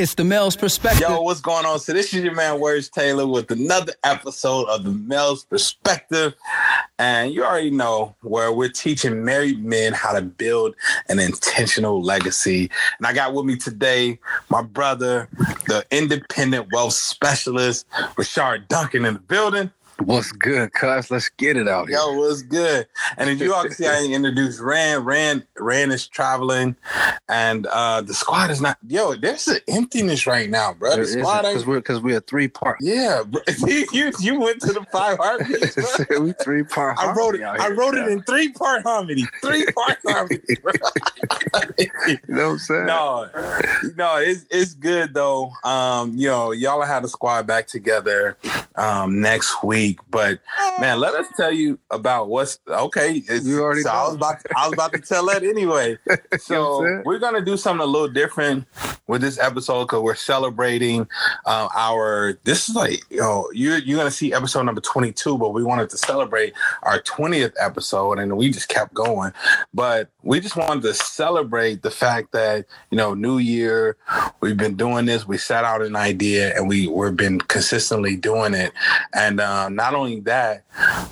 It's the male's perspective. Yo, what's going on? So this is your man Words Taylor with another episode of the male's perspective. And you already know where we're teaching married men how to build an intentional legacy. And I got with me today my brother, the independent wealth specialist, Rashard Duncan in the building. What's good, cuz? Let's get it out here. Yo, what's good? And if you all can see, I introduced Rand. Rand, Rand is traveling, and uh the squad is not. Yo, there's an emptiness right now, bro. The squad because we're because we're a three part. Yeah, bro. you you went to the five bro. we three part. I wrote it. I wrote it in three part harmony. Three part harmony. bro. You know what I'm saying? no, no, it's it's good though. Um, you know, y'all have the squad back together um next week. But man, let us tell you about what's okay. It's, You already so I was about I was about to tell that anyway. So we're gonna do something a little different with this episode because we're celebrating uh, our. This is like you know you're you're gonna see episode number twenty two, but we wanted to celebrate our twentieth episode, and we just kept going. But we just wanted to celebrate the fact that you know New Year, we've been doing this. We set out an idea, and we we've been consistently doing it. And um, not only that,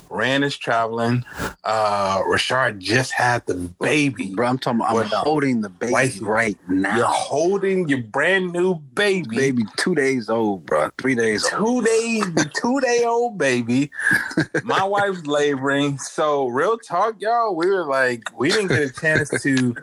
Rand is traveling. Uh, Rashard just had the baby. Bro, I'm talking. I'm holding the baby wife- right now. You're holding your brand new baby. baby, two days old, bro. Three days old. Two days, two day old baby. My wife's laboring. So, real talk, y'all, we were like, we didn't get a chance to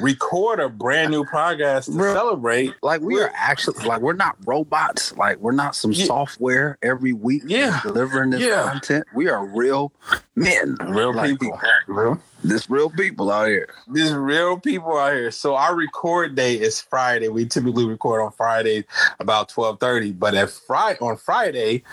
record a brand new podcast to Bro. celebrate. Like we are actually like we're not robots. Like we're not some Yeah. software every week Yeah. Delivering this Yeah. content. We are real men, Real Like, people. Real. This real people out here. This real people out here. So our record day is Friday. We typically record on Friday about twelve thirty. But at Friday on Friday,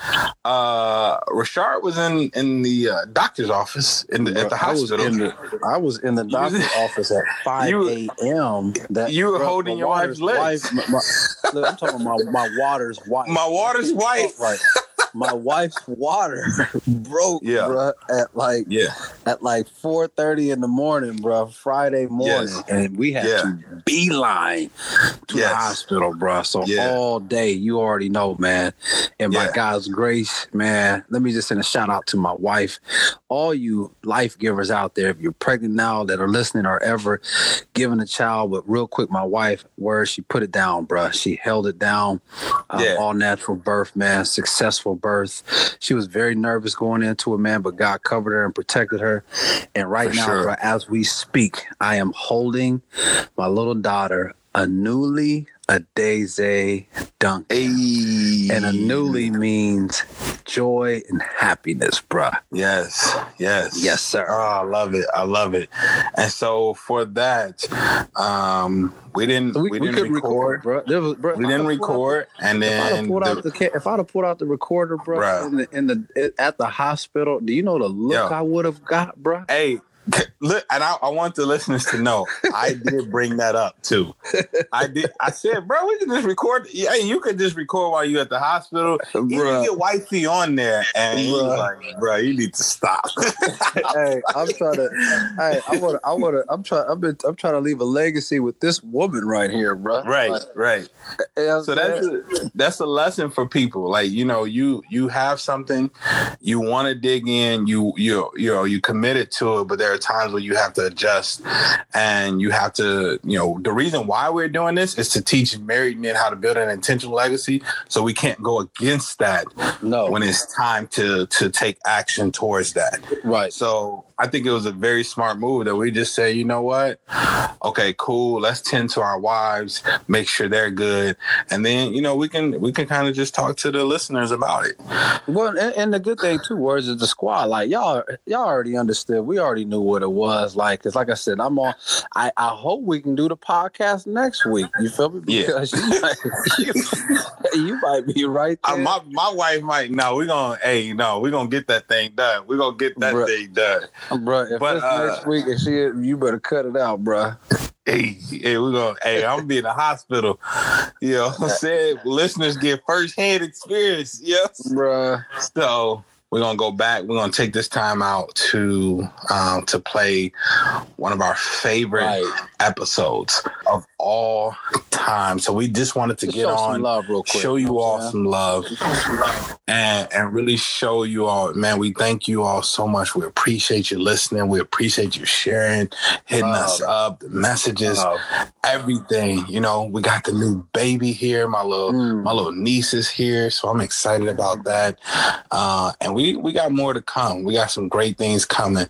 uh Rashard was in in the uh, doctor's office in the, at the I was in the I was in the doctor's office at five a.m. That you were bro, holding your wife's legs. wife- my- my- look, I'm talking about my, my water's wife. My water's wife. Right. My wife's water broke, Yeah. bruh, at like yeah. at like four thirty in the morning, bro, Friday morning, Yes. and we had Yeah. to beeline to Yes. the hospital, bro. So Yeah. all day, you already know, man. And by God's grace, man, let me just send a shout out to my wife, all you life givers out there. If you're pregnant now that are listening or ever given a child, but real quick, my wife, where she put it down, bro. She held it down. Um, Yeah. All natural birth, man. Successful birth. She was very nervous going into it, man, but God covered her and protected her. And right For now, sure. bro, as we speak, I am holding my little daughter, a newly a daisy dunk. Hey. And a newly means joy and happiness, bruh. Yes. Yes. Yes, sir. Oh, I love it. I love it. And so for that, um, we didn't we, didn't could record. bro. Was, bro. We didn't record, and then If I'd have pulled the- out the if I'd have pulled out the recorder, bro, Bruh. in the in the at the hospital, do you know the look Yo. I would have got, bro? Hey, look, and I, I want the listeners to know I did bring that up too. I did. I said, bro, we can just record. Yeah, you could just record while you're at the hospital. You Bruh. get wifey on there, and he's like, bro, you need to stop. hey, I'm trying to. Hey, I want to. I want to. I'm trying. I've been. I'm trying to leave a legacy with this woman right here, bro. right, Like, right. you know So that's a, that's a lesson for people. Like you know, you you have something, you want to dig in, you you you know you committed to it, but there are times where you have to adjust, and you have to you know the reason why we're doing this is to teach married men how to build an intentional legacy. So we can't go against that no when it's time to to take action towards that. right. So I think it was a very smart move that we just say, you know what? Okay, cool. Let's tend to our wives, make sure they're good, and then you know we can we can kind of just talk to the listeners about it. Well, and, and the good thing too was is the squad. Like y'all, y'all already understood. We already knew what it was. Like, cause like I said, I'm on. I, I hope we can do the podcast next week. You feel me? Yeah. You might, you, you might be right my my wife might no, we're gonna hey no, we're gonna get that thing done. We're gonna get that Bruh. thing done. Bruh, if but, it's uh, next week and she, you better cut it out, bruh. Hey, hey, we're gonna hey, I'm gonna be in the hospital. You know, I said listeners get firsthand experience. Yes. Bruh. So we're gonna go back. We're gonna take this time out to um, to play one of our favorite Right. episodes of all time. So we just wanted to Just get on, love real quick, show you know you what all some love, and and really show you all, man. We thank you all so much. We appreciate you listening. We appreciate you sharing, hitting us up, the messages, Love. everything. You know, we got the new baby here. My little Mm. my little niece is here, so I'm excited about that. Uh, and we we got more to come. We got some great things coming.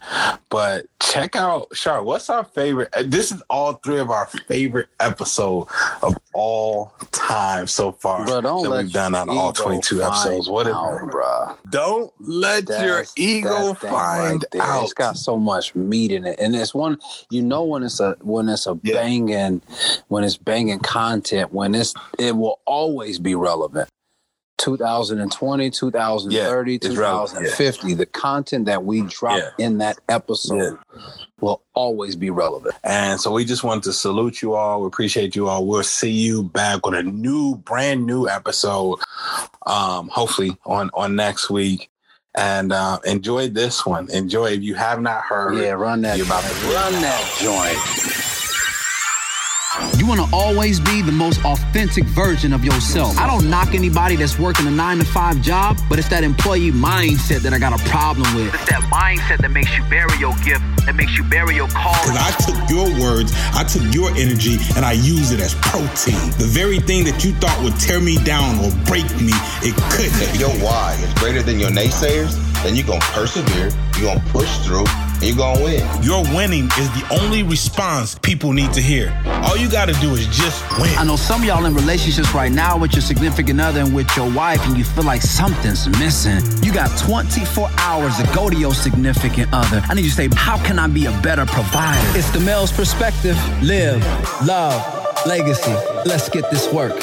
But check out, Char. What's our favorite? This is all three of our favorite episode of all time so far Bro, don't that let we've done out of all 22 episodes. What out, bruh. Don't let your ego find there. out. It's got so much meat in it, and it's one you know when it's a when it's a Yeah. banging when it's banging content when it's it will always be relevant. 2020, 2030, Yeah, it's relevant, yeah. 2050. The content that we drop Yeah. in that episode will always be relevant. And so we just wanted to salute you all. We appreciate you all. We'll see you back with a new, brand new episode, um, hopefully on on next week. And uh, enjoy this one. Enjoy if you have not heard. Yeah, run that. You're about to run that joint. You want to always be the most authentic version of yourself. I don't knock anybody that's working a nine to five job, but it's that employee mindset that I got a problem with. It's that mindset that makes you bury your gift, that makes you bury your Because calling. I took your words, I took your energy, and I used it as protein. The very thing that you thought would tear me down or break me, it couldn't. If your why is greater than your naysayers, then you're gonna persevere, you're gonna push through, and you're gonna win. Your winning is the only response people need to hear. All you got to do is just win. I know some of y'all in relationships right now with your significant other and with your wife, and you feel like something's missing. You got 24 hours to go to your significant other. I need you to say, How can I be a better provider? It's the male's perspective. Live, love, legacy. Let's get this work.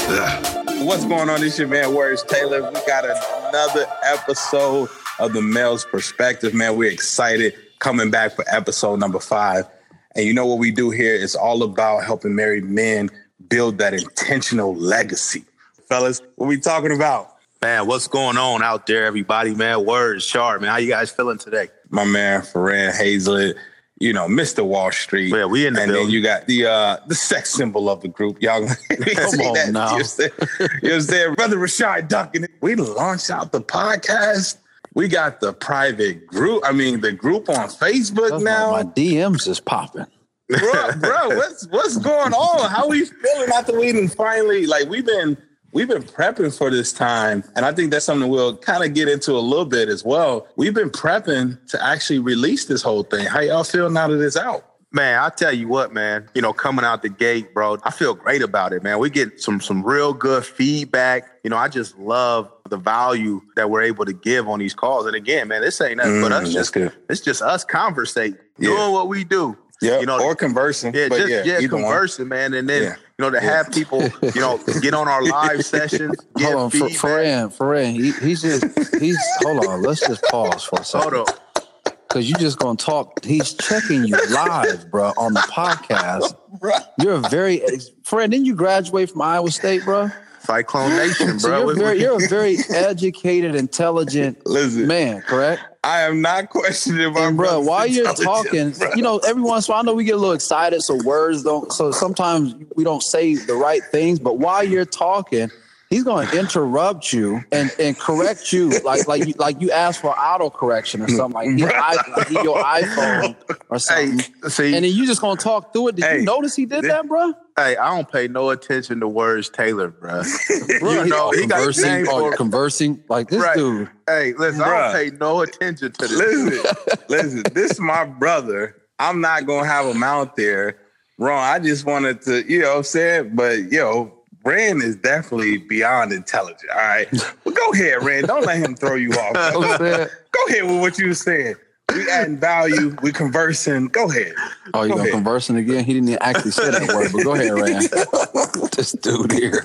What's going on? This your man Words Taylor. We got another episode of the Male's Perspective. Man, we're excited coming back for episode number five. And you know what we do here is all about helping married men build that intentional legacy. Fellas, what we talking about? Man, what's going on out there, everybody? Man, words, sharp, man. How you guys feeling today? My man Ferran Hazlett, you know, Mr. Wall Street. Yeah, we in the and then you got the uh the sex symbol of the group. Y'all Come on now. You know what I'm saying? You know what I'm saying? Brother Rashad Duncan. We launched out the podcast. We got the private group. I mean, the group on Facebook That's now. My, my DMs is popping. bro, bro, what's what's going on? How we feeling after we done finally like we've been we've been prepping for this time, and I think that's something we'll kind of get into a little bit as well. We've been prepping to actually release this whole thing. How y'all feel now that it's out? Man, I tell you what, man. You know, coming out the gate, bro, I feel great about it, man. We get some some real good feedback. You know, I just love the value that we're able to give on these calls. And again, man, this ain't nothing but Mm, us. Just, good. It's just us conversating, Yeah. doing what we do. Yeah, You know, or conversing. Yeah, but just yeah, yeah, either one. conversing, man, and then Yeah. you know to have people, you know, get on our live sessions, get Hold on, for, feedback. Ferran, Ferran, he, he's just he's hold on. Let's just pause for a second. Hold on. Because you just gonna talk. He's checking you live, bro, on the podcast. You're a very friend. Didn't you graduate from Iowa State, bro? Cyclone Nation, So bro. you're, very, you're a very educated, intelligent Listen, man, correct? I am not questioning my And bro, while you're talking, bro. you know, every once in a while, I know we get a little excited, so words don't. So sometimes we don't say the right things. But while you're talking, he's going to interrupt you and, and correct you, like like you, like you asked for auto correction or something, like, he, I, like he your iPhone or something. Hey, see, and then you just gonna talk through it. Did Hey, you notice he did this- that, bro? Hey, I don't pay no attention to words Taylor, bro. Bro, you know, he conversing, names or for- conversing like this Right. dude. Hey, listen, I don't pay no attention to this. Listen, listen, this is my brother. I'm not gonna have him out there. Wrong. I just wanted to, you know what I'm saying? But yo, Rand is definitely beyond intelligent. All right. Well, go ahead, Rand. Don't let him throw you off. know what I'm saying? go ahead with what you were saying. We adding value, we conversing. Go ahead. Oh, you Go gonna ahead. conversing again? He didn't actually say that word, but go ahead, Rand. this dude here.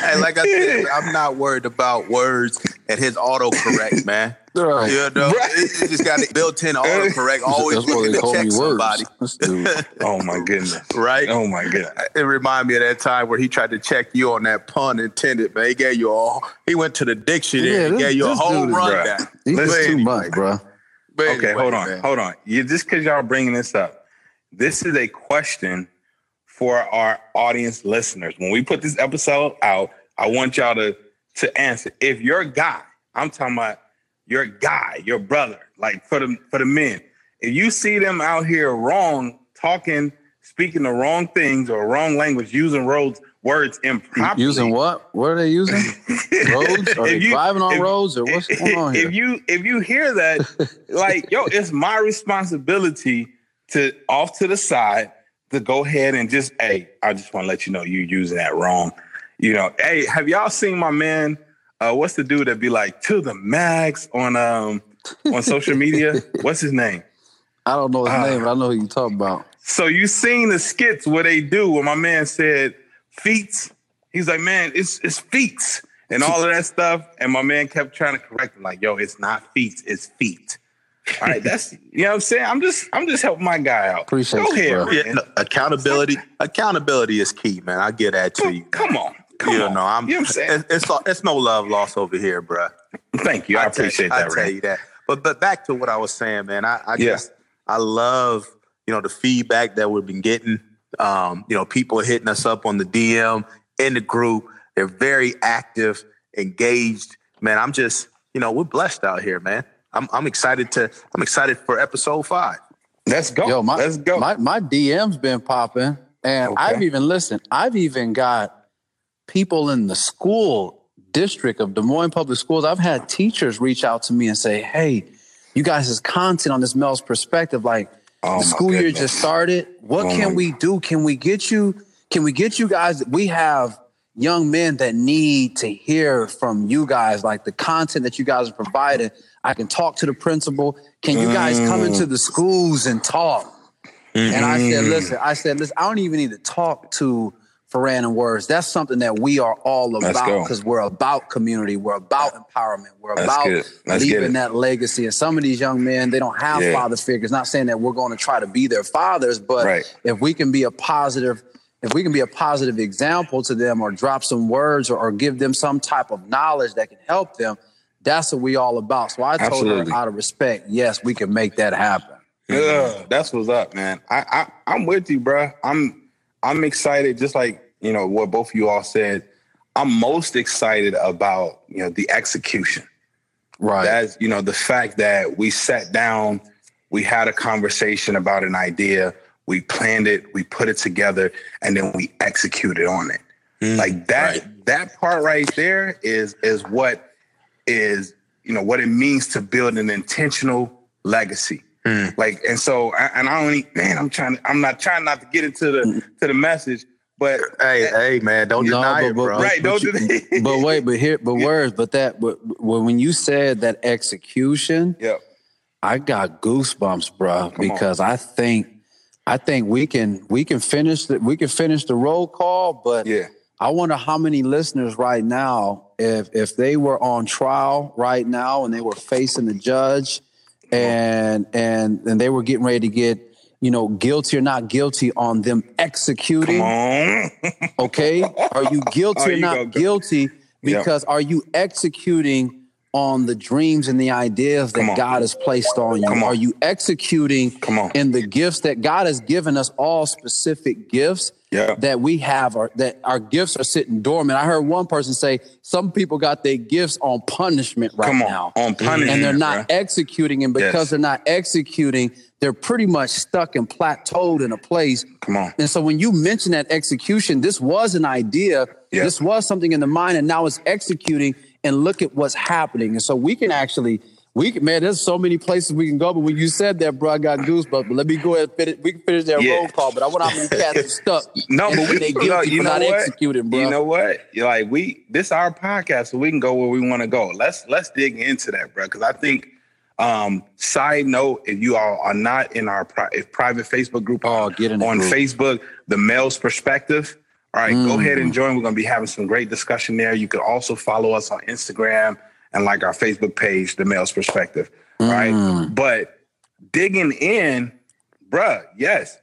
Hey, like I said, I'm not worried about words and his autocorrect, man. Right. You know, Right. it, it just got a built-in autocorrect. Always That's why looking they to check me somebody, words. This dude. Oh my goodness. right? Oh my goodness. It reminded me of that time where he tried to check you on that pun intended, man. He gave you all. He went to the dictionary Yeah, and this- gave you a this whole dude is- rundown. He's too much, bro. But Okay, anyway, hold on, man. hold on. You just because y'all bringing this up, this is a question for our audience listeners. When we put this episode out, I want y'all to to answer. If your guy, I'm talking about your guy, your brother, like for the for the men, if you see them out here wrong, talking, speaking the wrong things or wrong language, using roads words improperly. Using what? What are they using? roads? Are they you- driving on if- roads or what's going on here? If you if you hear that, like yo, it's my responsibility to off to the side to go ahead and just hey, I just want to let you know you using that wrong. You know, hey, have y'all seen my man? Uh, what's the dude that be like to the max on um on social media? what's his name? I don't know his Ah. name, but I know who you talking about. So you seen the skits where they do where my man said feats. He's like, man, it's it's feats and all of that stuff. And my man kept trying to correct him, like, yo, it's not feats, it's feet. All right, that's you know what I'm saying. I'm just I'm just helping my guy out. Appreciate Go you, ahead, bro. Yeah, no, accountability. Accountability is key, man. I get that to you. Come on, come you on. know, I'm. you know what I'm saying. It's, it's it's no love lost over here, bruh. Thank you. I, tell- appreciate I that. tell Ray. you that. But but back to what I was saying, man. I, I Yeah. just I love you know the feedback that we've been getting. Um, you know, people are hitting us up on the DM in the group. They're very active, engaged. Man, I'm just you know we're blessed out here, man. I'm I'm excited to I'm excited for episode five. Let's go. Yo, my, Let's go. My my DM's been popping, and Okay. I've even listened. I've even got people in the school district of Des Moines Public Schools. I've had teachers reach out to me and say, "Hey, you guys' content on this Male's perspective, like Oh, the school year just started. What Oh, can we do? Can we get you? Can we get you guys? We have." Young men that need to hear from you guys, like the content that you guys are providing. I can talk to the principal. Can you guys come Mm. into the schools and talk? And I Mm. said, listen, I said, listen, I don't even need to talk to Ferran and words. That's something that we are all about because we're about community. We're about empowerment. We're Let's about get it. Let's get leaving that legacy. And some of these young men, they don't have Yeah. father figures. Not saying that we're going to try to be their fathers, but Right. if we can be a positive, if we can be a positive example to them or drop some words or, or give them some type of knowledge that can help them, that's what we all about. So I told Absolutely. her out of respect, yes, we can make that happen. Yeah, that's what's up, man. I, I I'm with you, bro. I'm I'm excited, just like you know what both of you all said. I'm most excited about you know the execution. Right. That's you know the fact that we sat down, we had a conversation about an idea, we planned it, we put it together, and then we executed on it. Mm, like that that part right there is is what is you know what it means to build an intentional legacy. Mm. Like and so and I only man I'm trying I'm not trying not to get into the mm. to the message, but Hey, hey, man, don't No, deny but- it, but- bro. right don't you- do but wait, but here, but words, but that, but but when you said that execution, Yep. I got goosebumps, bro, on. because I think, I think we can we can finish the we can finish the roll call, but Yeah. I wonder how many listeners right now, if if they were on trial right now and they were facing the judge, and and and they were getting ready to get you know guilty or not guilty on them executing. On. Okay. Are you guilty Oh, or you not go- go- guilty? Yep. Because are you executing on the dreams and the ideas that. God has placed on you? On. Are you executing in the gifts that God has given us all specific gifts Yeah. that we have or that our gifts are sitting dormant? I heard one person say some people got their gifts on punishment right Come on. now. On punishment, And they're not bruh. executing. And because Yes. they're not executing, they're pretty much stuck and plateaued in a place Come on. and so when you mention that execution, this was an idea. Yeah. This was something in the mind, and now it's executing. And look at what's happening. And so we can actually, we can, man. There's so many places we can go. But when you said that, bro, I got goosebumps. But let me go ahead and finish. We can finish that Yeah. roll call. But I want how many cats are stuck. No, but we they no, you know not what? executing, bro. You know what? You're like we this our podcast, so we can go where we want to go. Let's let's dig into that, bro. Because I think. Um, side note: If you all are not in our pri- if private Facebook group Oh, on, get in on group. Facebook, the male's perspective. All right, go ahead Mm. and join. We're going to be having some great discussion there. You can also follow us on Instagram and like our Facebook page, the male's perspective. All right, Mm. but digging in, bruh, yes,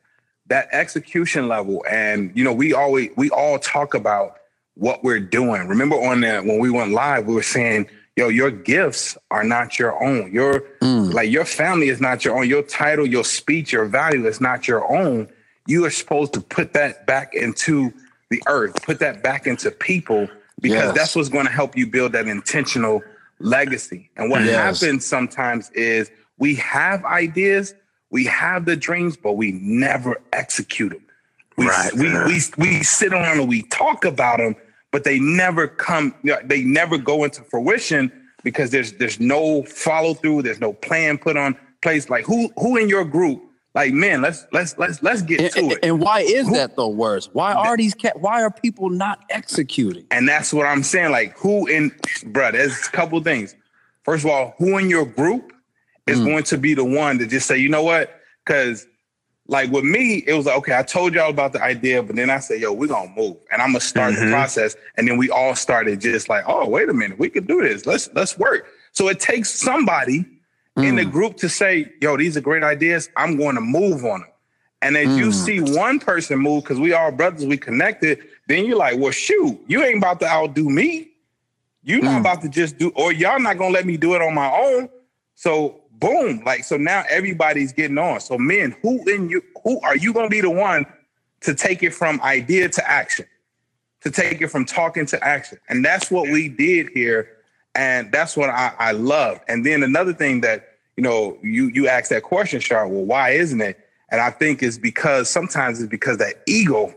that execution level, and you know, we always we all talk about what we're doing. Remember on the when we went live, we were saying, yo, your gifts are not your own. Your mm. like your family is not your own. Your title, your speech, your value is not your own. you are supposed to put that back into the earth, put that back into people, because Yes. that's what's going to help you build that intentional legacy. And what Yes. happens sometimes is we have ideas, we have the dreams, but we never execute them. We, Right. we, we, we sit around and we talk about them, but they never come, they never go into fruition because there's there's no follow through, there's no plan put on place. Like who who in your group, like man, let's let's let's let's get And, to and- it. and why is Who- that though worse? Why are these cat? Why are people not executing? And that's what I'm saying. Like, who in, bruh, there's a couple things. First of all, who in your group is Mm. going to be the one to just say, you know what? Because, like, with me, it was like, okay, I told y'all about the idea, but then I said, yo, we're to move and I'm to start the mm-hmm. process. And then we all started just like, oh, wait a minute, we could do this. Let's, let's work. So it takes somebody in the mm. group to say, yo, these are great ideas. I'm going to move on them. And as you mm. see one person move, because we all brothers, we connected, then you're like, well, shoot, you ain't about to outdo me. You're not mm. about to just do, or y'all not gonna let me do it on my own. So boom, like so now everybody's getting on. So men, who in you, who are you gonna be the one to take it from idea to action, to take it from talking to action? And that's what we did here, and that's what I, I love. And then another thing that you know, you you asked that question, Sharp. Well, why isn't it? And I think it's because sometimes it's because that ego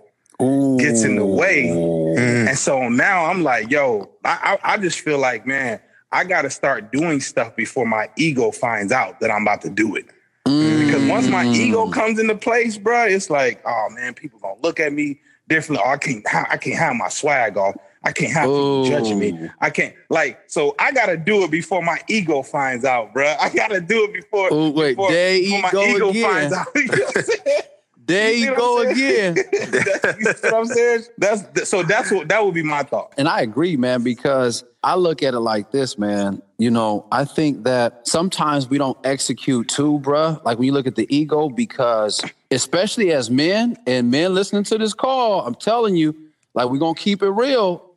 gets in the way. And so now I'm like, yo, I, I, I just feel like, man, I got to start doing stuff before my ego finds out that I'm about to do it. Because once my ego mm. comes into place, bro, it's like, oh man, people gonna look at me differently. Oh, I can't, I can't have my swag off. I can't have people judging me. I can't like, so I gotta do it before my ego finds out, bro. I gotta do it before. Oh, wait, before, there before my ego again. finds out. You know what I'm saying? There You you go again. That's, you see what I'm saying? That's so. That's what that would be my thought. And I agree, man, because I look at it like this, man. You know, I think that sometimes we don't execute too, bruh. Like when you look at the ego, because especially as men and men listening to this call, I'm telling you, like we're gonna keep it real.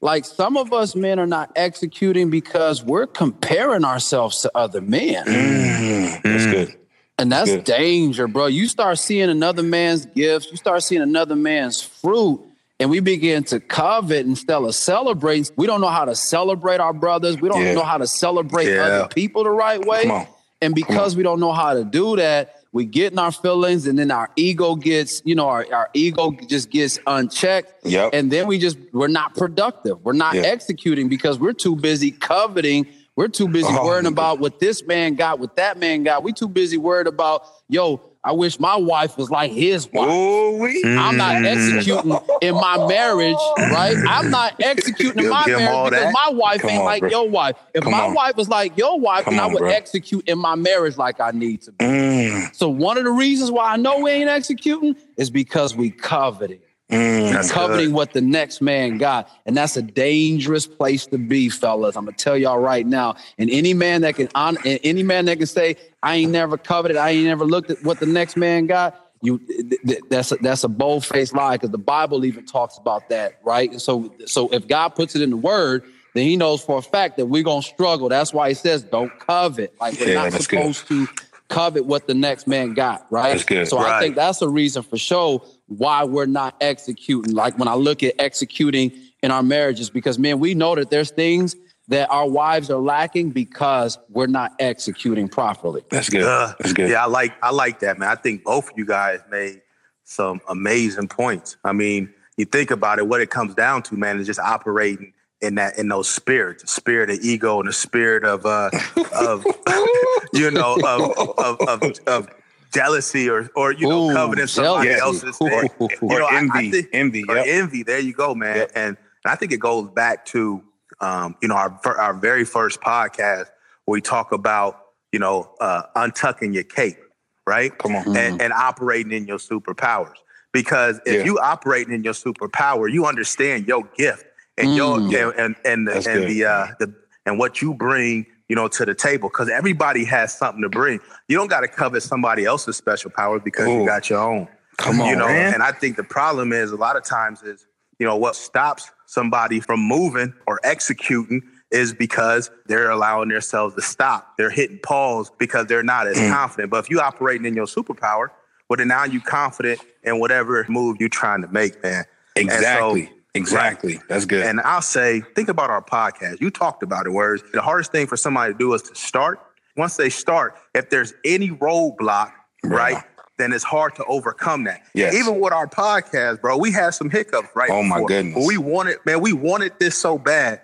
Like some of us men are not executing because we're comparing ourselves to other men. Mm-hmm. That's mm. good. And that's Good. danger, bro. You start seeing another man's gifts, you start seeing another man's fruit, and we begin to covet instead of celebrating. We don't know how to celebrate our brothers. We don't Yeah. know how to celebrate Yeah. other people the right way. And because we don't know how to do that, we get in our feelings and then our ego gets, you know, our, our ego just gets unchecked. Yep. And then we just, we're not productive. We're not Yeah. executing because we're too busy coveting. We're too busy Oh, worrying about what this man got, what that man got. We too busy worried about, yo, I wish my wife was like his wife. I'm not Mm-hmm. executing in my marriage, right? I'm not executing in my give 'em all marriage because that? my wife Come ain't on, like bro. your wife. If Come my on. wife was like your wife, Come then I would bro. execute in my marriage like I need to be. Mm, So one of the reasons why I know we ain't executing is because we coveting. Mm. Coveting good. what the next man got. And that's a dangerous place to be, fellas. I'm gonna tell y'all right now. And any man that can on any man that can say, I ain't never coveted, I ain't never looked at what the next man got. You th- th- that's a, that's a bold faced lie because the Bible even talks about that, right? And so so if God puts it in the word, then he knows for a fact that we're gonna struggle. That's why he says don't covet. Like we're Yeah, not that's good. supposed to covet what the next man got, right? That's good. So I think that's a reason for sure why we're not executing. Like when I look at executing in our marriages, because man, we know that there's things that our wives are lacking because we're not executing properly. That's good. Uh, That's good. Yeah, I like I like that, man. I think both of you guys made some amazing points. I mean, you think about it, what it comes down to, man, is just operating in that in those spirits, spirit of ego and the spirit of uh of you know of of of, of jealousy or or you know Ooh, coveting somebody jealousy. else's thing. Ooh. You know, or I- I envy. think- envy. or Yep. envy. There you go, man. And, and I think it goes back to um, you know our our very first podcast where we talk about you know uh, untucking your cape, right? Come on. and, and operating in your superpowers. Because if Yeah. you operating in your superpower, you understand your gift and your Mm. and and and, the, and the uh the and what you bring, you know, to the table. Because everybody has something to bring. You don't got to covet somebody else's special powers because Ooh. you got your own. Come on, you know. man. And I think the problem is a lot of times is you know what stops somebody from moving or executing is because they're allowing themselves to stop. They're hitting pause because they're not as Mm. confident. But if you're operating in your superpower, well then now you're confident in whatever move you're trying to make, man. And so- Exactly. exactly. That's good. and I'll say, think about our podcast. You talked about it, words. The hardest thing for somebody to do is to start. Once they start, if there's any roadblock, right, then it's hard to overcome that. Yes. Even with our podcast, bro, we had some hiccups, right? Oh, my before. goodness. But we wanted, man, we wanted this so bad,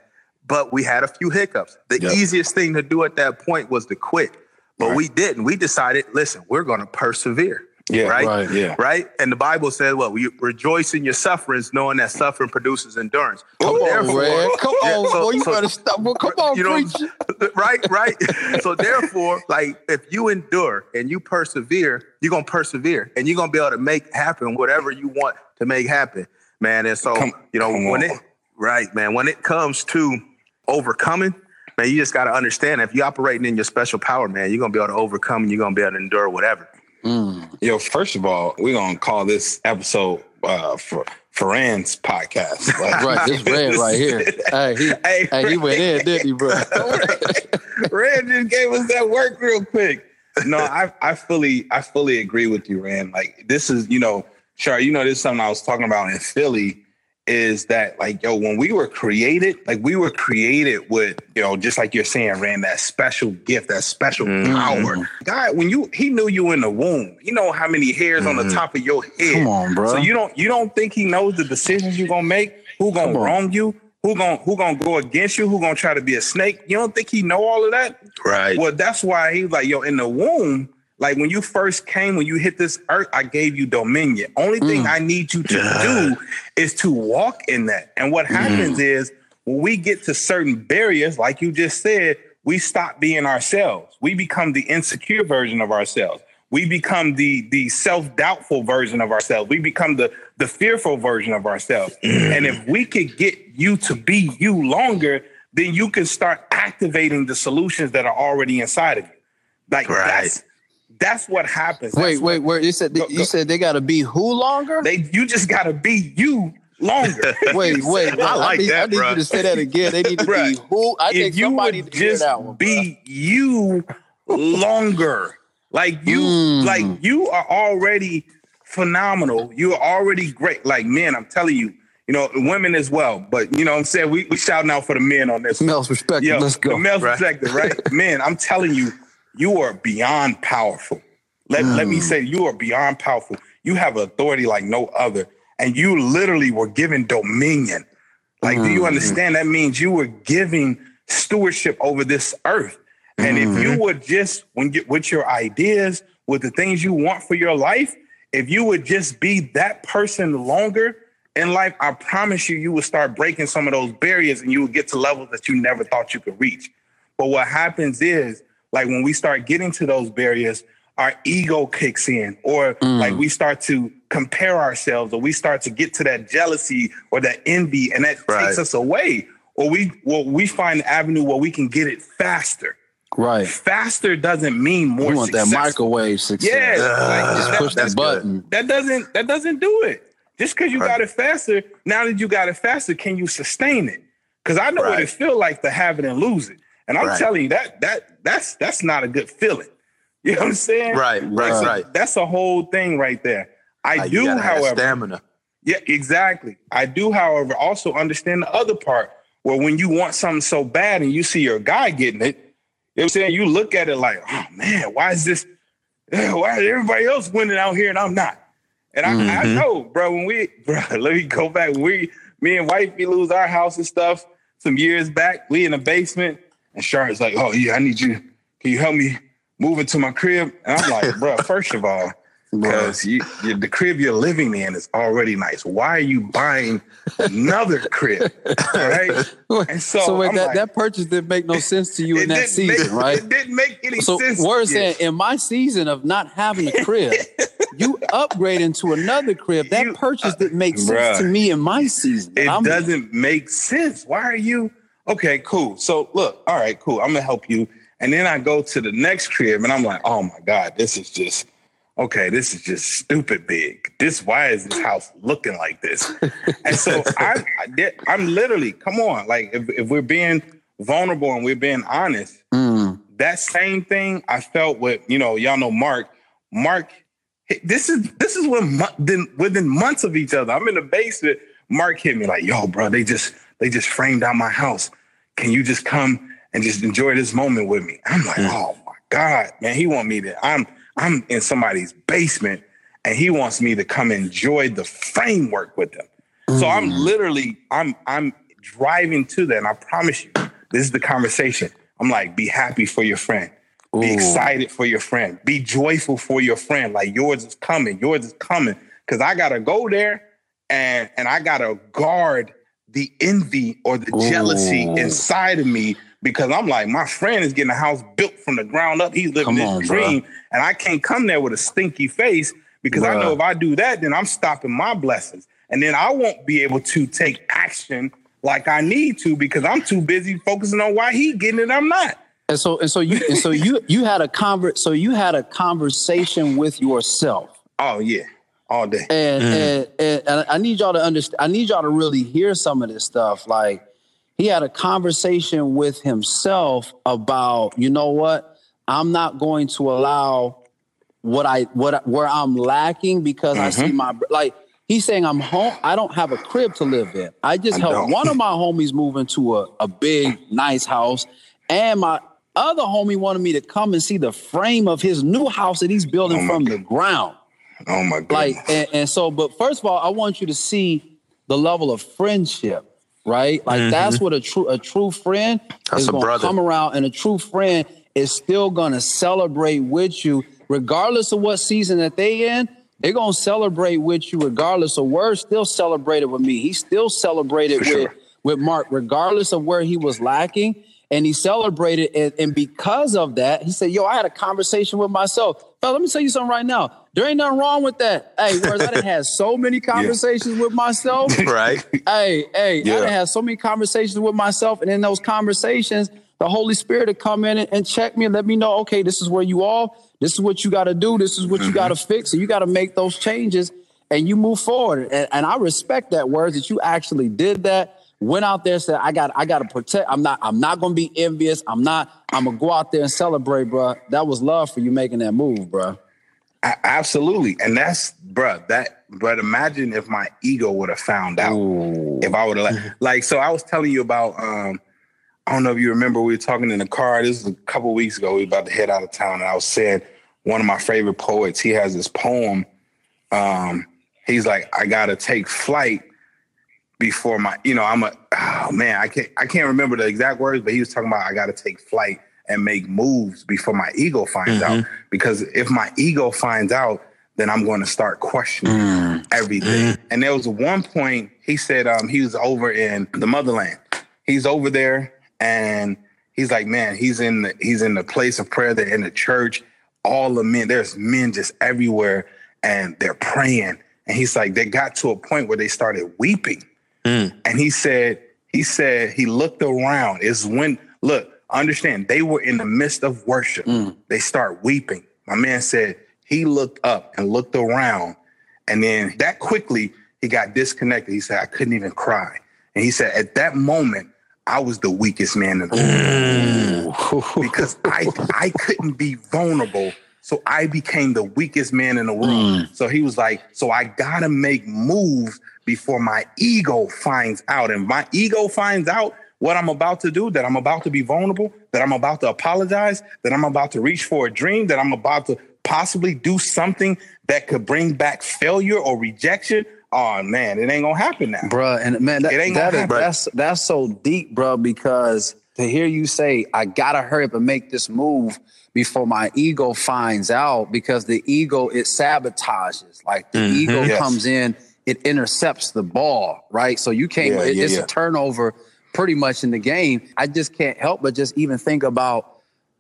but we had a few hiccups. The Yep. easiest thing to do at that point was to quit. But Right. we didn't. We decided, listen, we're going to persevere. Yeah, Right? right. Yeah. Right? And the Bible says, well, we rejoice in your sufferings, knowing that suffering produces endurance. Come So on, therefore- Red. Come Yeah, on, so- boy. You so- better stop. Well, come on, you know, preach. right, right. so therefore, like if you endure and you persevere, you're gonna persevere and you're gonna be able to make happen whatever you want to make happen, man. And so Come- you know when on. it right, man, when it comes to overcoming, man, you just gotta understand if you're operating in your special power, man, you're gonna be able to overcome and you're gonna be able to endure whatever. Yo, first of all, we're gonna call this episode uh for Ferran's podcast. Like, Right, this red right here. Hey, he, Hey, hey, he went in, didn't he, bro? Rand just gave us that work real quick. No, I I fully I fully agree with you, Rand. Like this is, you know, sure, you know, this is something I was talking about in Philly. Is that like yo, when we were created, like we were created with, you know, just like you're saying, ran that special gift, that special power. God, when you he knew you in the womb, you know how many hairs on the top of your head. Come on, bro. So you don't you don't think he knows the decisions you're gonna make? Who gonna wrong you? Who gonna who gonna go against you? Who gonna try to be a snake? You don't think he know all of that? Right. Well, that's why he was like, yo, in the womb, like when you first came, when you hit this earth, I gave you dominion. Only thing Mm. I need you to do is to walk in that. And what Mm. happens is when we get to certain barriers, like you just said, we stop being ourselves. We become the insecure version of ourselves. We become the the self-doubtful version of ourselves. We become the the fearful version of ourselves. and if we could get you to be you longer, then you can start activating the solutions that are already inside of you. Like Right. that's that's what happens. Wait, That's wait, what- wait. You said Go- you said they got to be who longer? They you just gotta be you longer. Wait, wait. I like need, that, I need bruh. you to say that again. They need to be who? I think if you somebody would need to hear just that one. be you longer, like you, Mm. like you are already phenomenal. You are already great. Like men, I'm telling you, you know, women as well. But you know, what I'm saying we we shouting out for the men on this. bruh. Male's perspective. Yo, Let's go. The male's Right. perspective, right? Man, I'm telling you, you are beyond powerful. Let, let Mm. me say, you are beyond powerful. You have authority like no other. And you literally were given dominion. Like, do you Mm. understand? That means you were giving stewardship over this earth. And if Mm-hmm. you would just, when you, with your ideas, with the things you want for your life, if you would just be that person longer in life, I promise you, you would start breaking some of those barriers and you would get to levels that you never thought you could reach. But what happens is, like when we start getting to those barriers, our ego kicks in, or mm. like we start to compare ourselves, or we start to get to that jealousy or that envy, and that Right. takes us away. Or we well, we find the avenue where we can get it faster. Right. Faster doesn't mean more. You want that microwave success. Yeah, like, Just that- push the that's good. button. that doesn't that doesn't do it. Just because you Right. got it faster, now that you got it faster, can you sustain it? Because I know what it feel like to have it and lose it. And I'm Right. telling you that that that's that's not a good feeling. You know what I'm saying? Right, right, Like, so right. That's a whole thing right there. I Like, do, however, stamina. yeah, exactly. I do, however, also understand the other part where when you want something so bad and you see your guy getting it, you know what I'm saying? You look at it like, oh man, why is this? Why is everybody else winning out here and I'm not? And I, I Mhm. know, bro, when we, bro, let me go back. When we, me and wife, we lose our house and stuff some years back. We in the basement, and Charlotte's like, oh yeah, I need you. Can you help me move into my crib? And I'm like, bro, first of all, because you, you, the crib you're living in is already nice. Why are you buying another crib? Right? And so, wait, that, like, that purchase didn't make no sense to you in that season, make, right? It didn't make any So sense. Yeah. saying in my season of not having a crib, you upgrade into another crib. That You- purchase uh, didn't make sense bruh. to me in my season. It I'm- doesn't make sense. Why are you okay? Cool. So look, all right, cool. I'm gonna help you. And then I go to the next crib, and I'm like, oh my god, this is just okay. This is just stupid big. This why is this house looking like this? and so I, I I'm literally come on, like if, if we're being vulnerable and we're being honest, Mm, that same thing I felt with you know y'all know Mark. Mark this is this is when then within months of each other. I'm in the basement. Mark hit me like, "Yo, bro, they just they just framed out my house. Can you just come and just enjoy this moment with me?" I'm like, mm. "Oh my god, man, he want me to. I'm I'm in somebody's basement, and he wants me to come enjoy the framework with them. Mm. So I'm mm. literally I'm I'm driving to that, and I promise you, this is the conversation. I'm like, be happy for your friend. Ooh. Be excited for your friend. Be joyful for your friend. Like yours is coming. Yours is coming. Cause I gotta go there and and I gotta guard the envy or the Ooh. jealousy inside of me because I'm like, my friend is getting a house built from the ground up. He's living his dream, bro. and I can't come there with a stinky face because Bruh. I know if I do that, then I'm stopping my blessings, and then I won't be able to take action like I need to because I'm too busy focusing on why he getting it. I'm not. And so and so you and so you you had a convert so you had a conversation with yourself. Oh yeah. All day. And, mm. and, and and I need y'all to understand I need y'all to really hear some of this stuff. Like he had a conversation with himself about, you know what? I'm not going to allow what I what where I'm lacking because mm-hmm. I see mm-hmm. my like He's saying I'm home. I don't have a crib to live in. I just I helped don't. one of my homies move into a, a big, nice house. And my other homie wanted me to come and see the frame of his new house that he's building oh from God. the ground. Oh my god! Like and, and, so, but first of all, I want you to see the level of friendship, right? Like mm-hmm. that's what a true a true friend that's is going to come around, and a true friend is still going to celebrate with you, regardless of what season that they in. They're gonna celebrate with you regardless of where. Still celebrated with me. He still celebrated with sure. with Mark, regardless of where he was lacking. And he celebrated, it. and because of that, he said, "Yo, I had a conversation with myself." Fella, let me tell you something right now. There ain't nothing wrong with that. Hey, whereas I done had so many conversations yeah. with myself. right. Hey, hey, yeah. I done had so many conversations with myself, and in those conversations, the Holy Spirit to come in and, and check me and let me know, okay, this is where you are this is what you got to do. This is what mm-hmm. you got to fix. And you got to make those changes and you move forward. And, and I respect that words that you actually did that. Went out there, said, I got, I got to protect. I'm not, I'm not going to be envious. I'm not, I'm going to go out there and celebrate, bro. That was love for you making that move, bro. absolutely. And that's, bro, that, but imagine if my ego would have found out Ooh. if I would have like, like, so I was telling you about, um, I don't know if you remember, we were talking in the car. This is a couple weeks ago. We were about to head out of town, and I was saying one of my favorite poets. He has this poem. Um, he's like, I gotta take flight before my, you know, I'm a oh man, I can't I can't remember the exact words, but he was talking about I gotta take flight and make moves before my ego finds mm-hmm. out. Because if my ego finds out, then I'm going to start questioning mm. everything. Mm. And there was one point he said um, he was over in the motherland. He's over there and he's like, man, he's in the he's in the place of prayer. They're in the church. All the men, there's men just everywhere, and they're praying. And he's like, they got to a point where they started weeping. Mm. And he said, he said he looked around. Is when look, understand they were in the midst of worship. Mm. They start weeping. My man said he looked up and looked around, and then that quickly he got disconnected. He said, I couldn't even cry. And he said, at that moment, I was the weakest man in the room mm. because I I couldn't be vulnerable. So I became the weakest man in the room. Mm. So he was like, so I gotta make moves before my ego finds out. And my ego finds out what I'm about to do, that I'm about to be vulnerable, that I'm about to apologize, that I'm about to reach for a dream, that I'm about to possibly do something that could bring back failure or rejection oh man, it ain't gonna happen now, bro. And man, that, it ain't that is, that's that's so deep, bro. Because to hear you say, I gotta hurry up and make this move before my ego finds out, because the ego it sabotages. Like the mm-hmm, ego yes. comes in, it intercepts the ball, right? So you can't. Yeah, it, yeah, it's yeah. a turnover pretty much in the game. I just can't help but just even think about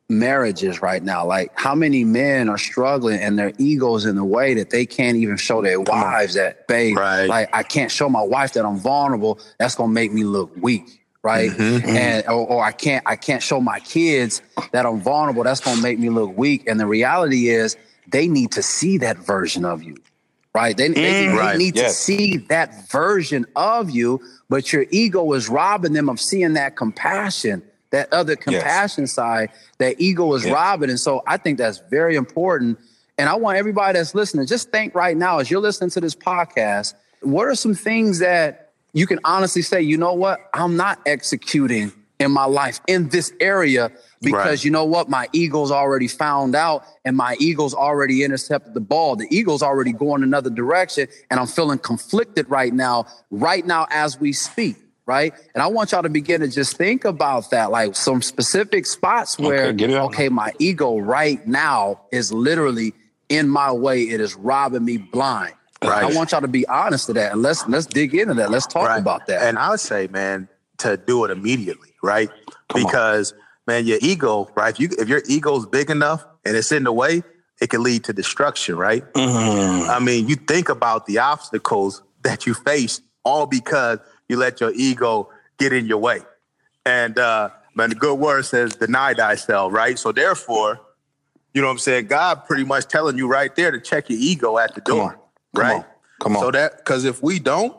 marriages right now. Like how many men are struggling and their egos in the way that they can't even show their wives that, babe, right. like I can't show my wife that I'm vulnerable. That's gonna make me look weak. Right. Mm-hmm. And or, or, I can't I can't show my kids that I'm vulnerable. That's gonna make me look weak. And the reality is they need to see that version of you. Right. They, mm, they, right. need yes. to see that version of you, but your ego is robbing them of seeing that compassion that other compassion yes. side that ego is yes. robbing. And so I think that's very important And I want everybody that's listening, just think right now as you're listening to this podcast, what are some things that you can honestly say, you know what, I'm not executing in my life in this area because Right. you know what, my eagle's already found out and my eagle's already intercepted the ball. The eagle's already going another direction, and I'm feeling conflicted right now, right now as we speak. Right. And I want y'all to begin to just think about that, like some specific spots where, it okay, my ego right now is literally in my way. It is robbing me blind. Right. I want y'all to be honest to that. And let's let's dig into that. Let's talk Right. about that. And I would say, man, to do it immediately, right? Come on. Man, your ego, right? If you if your ego's big enough and it's in the way, it can lead to destruction, right? Mm-hmm. I mean, you think about the obstacles that you face all because you let your ego get in your way. And uh man, the good word says deny thyself, right? So therefore, you know what I'm saying? God pretty much telling you right there to check your ego at the door. on. Come right? on. Come on. So that because if we don't,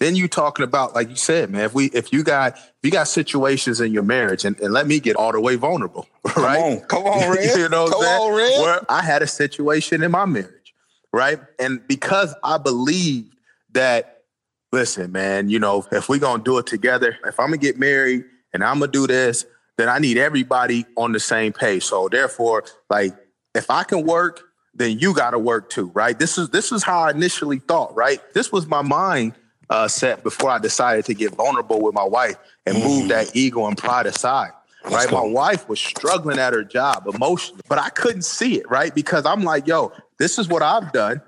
then you talking about like you said, man. If we if you got if you got situations in your marriage, and, and let me get all the way vulnerable, right? Come on. Come on, Red. you know Come on, Red. Where I had a situation in my marriage, right? And because I believed that, listen, man, you know, if we gonna do it together, if I'm gonna get married and I'm gonna do this, then I need everybody on the same page. So therefore, like, if I can work, then you got to work too, right? This is this is how I initially thought, right? This was my mind uh, set before I decided to get vulnerable with my wife and move that ego and pride aside. Right, go. my wife was struggling at her job emotionally, but I couldn't see it, right? Because I'm like, yo, this is what I've done.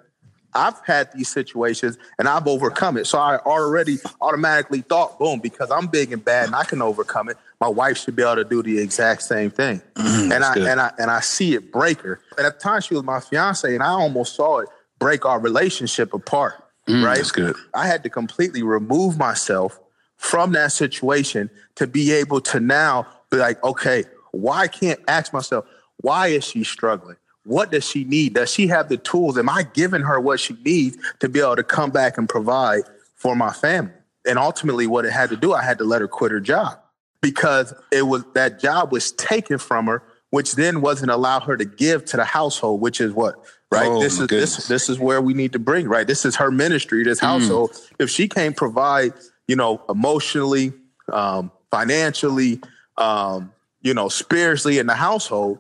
I've had these situations and I've overcome it. So I already automatically thought, boom, because I'm big and bad and I can overcome it. My wife should be able to do the exact same thing. and I good. and I and I see it break her. And at the time she was my fiance, and I almost saw it break our relationship apart. Mm, right? that's good. I had to completely remove myself from that situation to be able to now be like, okay, why can't ask myself, why is she struggling? What does she need? Does she have the tools? Am I giving her what she needs to be able to come back and provide for my family? And ultimately, what it had to do, I had to let her quit her job because it was that job was taken from her, which then wasn't allow her to give to the household, which is what right. Oh, this is goodness. this this is where we need to bring right. This is her ministry, Mm. this household. If she can't provide, you know, emotionally, um, financially, um, you know, spiritually in the household,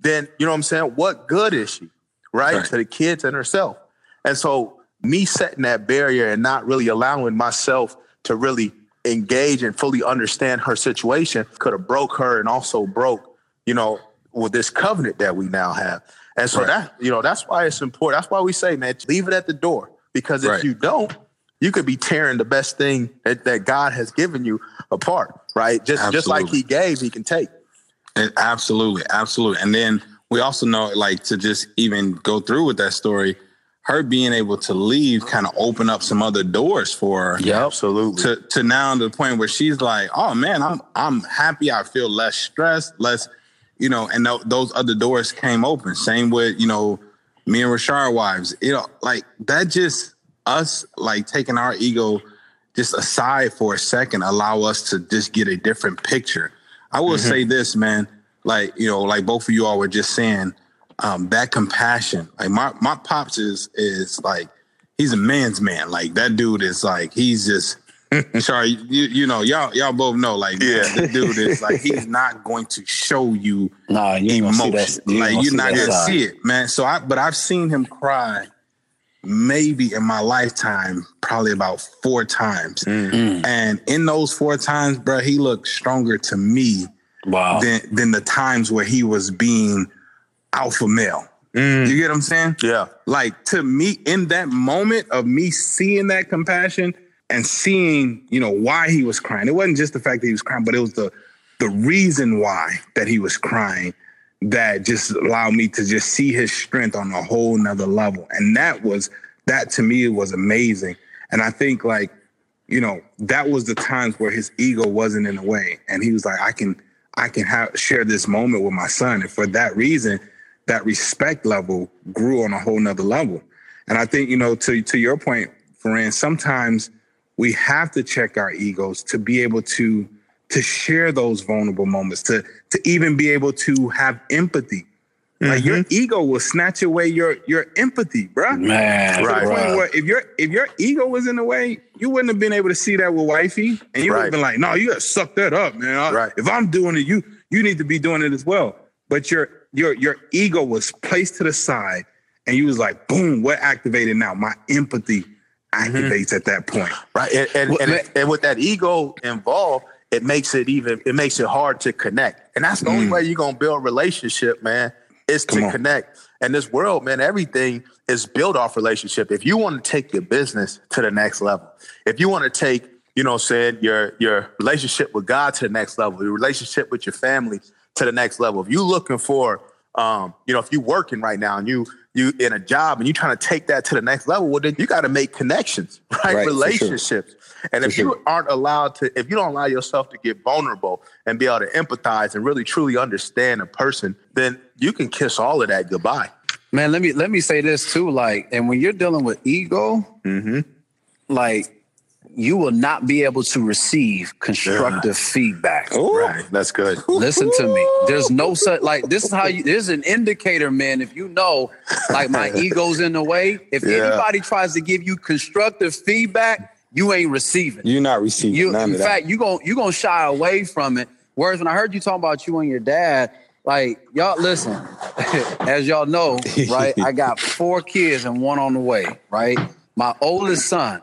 then you know what I'm saying. What good is she, right, Right. to the kids and herself? And so, me setting that barrier and not really allowing myself to really engage and fully understand her situation could have broke her and also broke, you know, with this covenant that we now have. And so Right. that, you know, that's why it's important. That's why we say, man, leave it at the door. Because if Right. you don't, you could be tearing the best thing that, that God has given you apart, right? Just just like he gave, he can take. And absolutely, absolutely. And then we also know, like, to just even go through with that story, her being able to leave kind of open up some other doors for her. Yeah, absolutely. To to now to the point where she's like, oh man, I'm I'm happy. I feel less stressed, less, you know. And tho- those other doors came open. Same with you know me and Rashard wives. You know, like that just us like taking our ego just aside for a second allow us to just get a different picture. I will say this, man, like, you know, like both of you all were just saying, um, that compassion. Like my my pops is is like he's a man's man. Like that dude is like he's just sorry, you you know, y'all y'all both know like Yeah. the dude is like he's not going to show you Nah, you ain't gonna see emotion. you ain't like gonna you're see not gonna see it, man. So I but I've seen him cry maybe in my lifetime, probably about four times. Mm. And in those four times, bro, he looked stronger to me Wow. than than the times where he was being alpha male. You get what I'm saying? Yeah. Like to me, in that moment of me seeing that compassion and seeing, you know, why he was crying. It wasn't just the fact that he was crying, but it was the the reason why that he was crying that just allowed me to just see his strength on a whole nother level. And that was that to me was amazing. And I think like, you know, that was the times where his ego wasn't in the way. And he was like, I can I can have share this moment with my son. And for that reason, that respect level grew on a whole nother level. And I think, you know, to to your point, Ferran, sometimes we have to check our egos to be able to to share those vulnerable moments, to to even be able to have empathy Like your mm-hmm. ego will snatch away your your empathy, bro. Man, To the Right. point where if your if your ego was in the way, you wouldn't have been able to see that with wifey, and you would Right. have been like, "No, you got to suck that up, man. I- Right. If I'm doing it, you you need to be doing it as well." But your your your ego was placed to the side, and you was like, "Boom! What activated now? My empathy Mm-hmm. activates at that point." right and and, Well, and, and with that ego involved it makes it even it makes it hard to connect. And that's the only mm. way you're gonna build a relationship man is to on. connect. And this world man everything is built off relationship. If you want to take your business to the next level if you want to take you know saying your your relationship with god to the next level your relationship with your family to the next level if you're looking for um, you know, if you're working right now and you you in a job and you're trying to take that to the next level, well, then you got to make connections, right? Right, for sure. Relationships. And if you aren't allowed to, if you don't allow yourself to get vulnerable and be able to empathize and really truly understand a person, then you can kiss all of that goodbye. man, let me let me say this too. Like, and when you're dealing with ego, like you will not be able to receive constructive feedback. Right. That's good. Listen to me. There's no such like this is how you there's an indicator, man. If you know like my ego's in the way, if Yeah. anybody tries to give you constructive feedback, you ain't receiving. You're not receiving You none in of that. fact, you gon' you gonna shy away from it. Whereas when I heard you talking about you and your dad, like y'all listen, as y'all know, right? I got four kids and one on the way, right? My oldest son,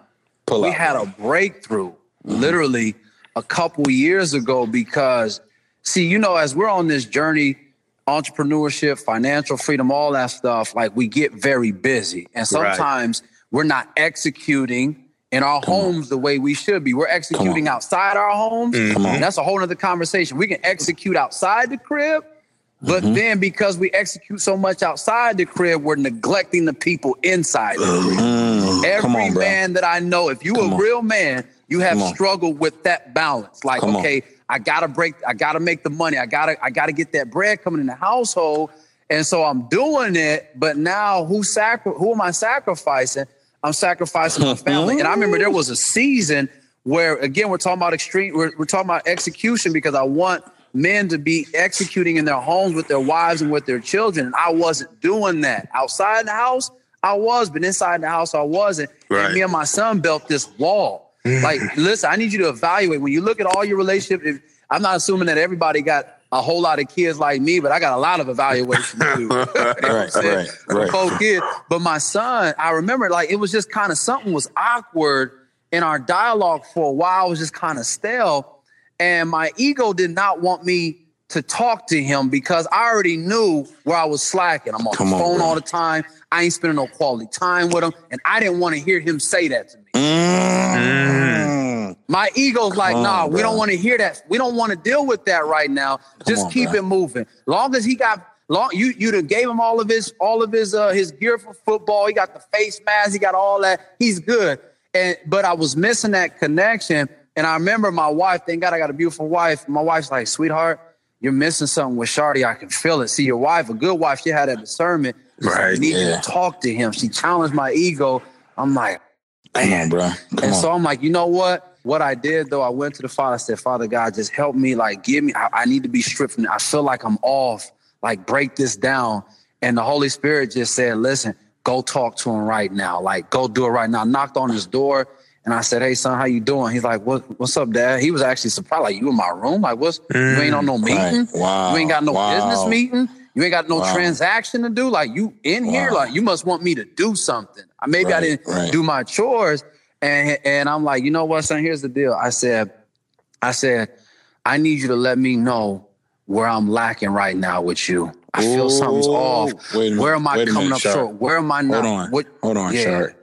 Pull we out. had a breakthrough literally a couple years ago because see you know as we're on this journey entrepreneurship financial freedom all that stuff like we get very busy. And sometimes we're not executing in our homes the way we should be. We're executing outside our homes. Come on. and that's a whole other conversation. We can execute outside the crib but Mm-hmm. then because we execute so much outside the crib we're neglecting the people inside the crib Mm, Every on, man that I know, if you Come a on. real man, you have struggled with that balance. Like, Come on. okay, I gotta break, I gotta make the money, I gotta, I gotta get that bread coming in the household, and so I'm doing it. But now, who sacri- Who am I sacrificing? I'm sacrificing my family. And I remember there was a season where, again, we're talking about extreme, we're, we're talking about execution because I want men to be executing in their homes with their wives and with their children. And I wasn't doing that outside the house. I was, but inside the house, I wasn't. Right. And me and my son built this wall. Mm-hmm. like, listen, I need you to evaluate when you look at all your relationships. If, I'm not assuming that everybody got a whole lot of kids like me, but I got a lot of evaluation to do. You know what I'm Right, right, right. Kids. But my son, I remember like it was just kind of something was awkward in our dialogue for a while. It was just kind of stale. And my ego did not want me to talk to him because I already knew where I was slacking. I'm on Come the phone bro. all the time. I ain't spending no quality time with him. And I didn't want to hear him say that to me. Mm. My ego's like, nah, on, we don't want to hear that. We don't want to deal with that right now. Just on, keep bro. it moving. Long as he got long, you you done gave him all of his all of his uh his gear for football. He got the face mask. He got all that. He's good. And but I was missing that connection. And I remember my wife. Thank God I got a beautiful wife. My wife's like, sweetheart, you're missing something with Shardy. I can feel it. See, your wife, a good wife, she had that discernment. Right, You need yeah. to talk to him. She challenged my ego. I'm like, Come on, bro. Come and on. so I'm like, you know what? What I did though, I went to the Father. I said, Father God, just help me. Like, give me. I, I need to be stripped from. it. I feel like I'm off. Like, break this down. And the Holy Spirit just said, listen, go talk to him right now. Like, go do it right now. I knocked on his door. And I said, "Hey son, how you doing?" He's like, "What? What's up, Dad?" He was actually surprised, like, "You in my room? Like, what's? you ain't on no mm, meeting? Right. Wow. You ain't got no Wow. business meeting? You ain't got no Wow. transaction to do? Like, you in here? Like, you must want me to do something? I Maybe I didn't right. do my chores." And and I'm like, you know what, son? Here's the deal. I said, I said, I need you to let me know where I'm lacking right now with you. I feel something's off. Wait a minute. Where am I coming minute, up Shard. short? Where am I not? Hold on. What, Hold on, Yeah. Shard.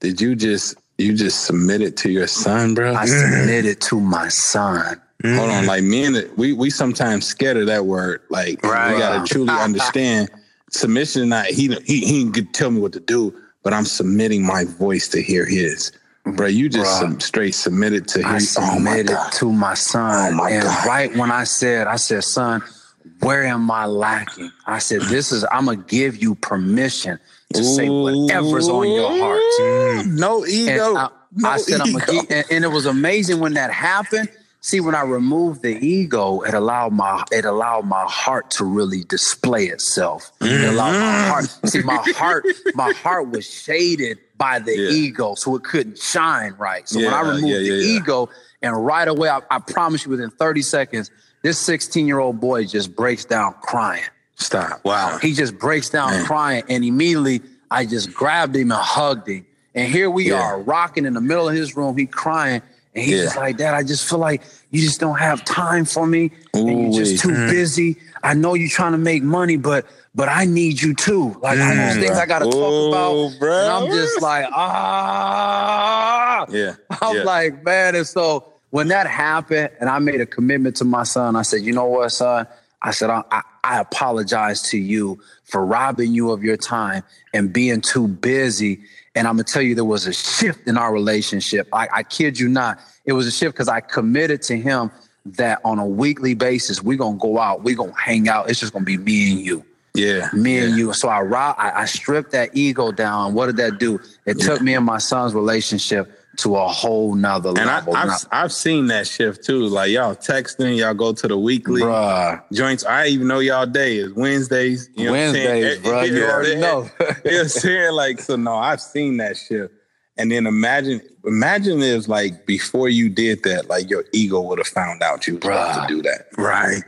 Did you just you just submit it to your son, bro? I mm. submitted to my son. Hold on, mm. like me and the, we we sometimes scared of that word. Like Right. we gotta truly understand submission. Not he he he can tell me what to do, but I'm submitting my voice to hear his. Bro, you just Bruh. sub- straight submitted to I his. Oh my submitted to my son. Oh my and God. right when I said, I said, son, where am I lacking? I said, this is, I'm going to give you permission to say whatever's on your heart. No ego. And I, no I said, I'm ego. gonna and, and it was amazing when that happened see when I removed the ego, it allowed my it allowed my heart to really display itself. It allowed my mm-hmm. heart. See, my heart, my heart was shaded by the Yeah. ego, so it couldn't shine right. So when I removed yeah, the yeah, yeah. ego, and right away, I, I promise you, within 30 seconds, this 16 year old boy just breaks down crying. Stop. Wow. He just breaks down Man. crying, and immediately I just grabbed him and hugged him. And here we Yeah. are, rocking in the middle of his room. He crying, and he's Yeah. just like, "Dad, I just feel like you just don't have time for me, and you're just too busy. I know you're trying to make money, but but I need you too. Like all those Mm, things I got to talk about, bro. and I'm just like, ah." Yeah. I'm yeah. like, man. And so when that happened, and I made a commitment to my son, I said, you know what, son? I said, I, I, I apologize to you for robbing you of your time and being too busy. And I'm gonna tell you, there was a shift in our relationship. I, I kid you not. It was a shift because I committed to him that on a weekly basis, we're gonna go out, we're gonna hang out. It's just gonna be me and you yeah. me yeah. and you. So I, I I stripped that ego down. What did that do? It took me and my son's relationship to a whole nother And I, level. I've I've seen that shift too. Like y'all texting, y'all go to the weekly bruh, joints. I even know y'all day is Wednesdays. You know what I'm saying? Wednesdays, Eh, bro. eh, You yeah, already know. you know saying? Like, so no, I've seen that shift. And then imagine, imagine if like before you did that, like your ego would have found out you about to do that. Right.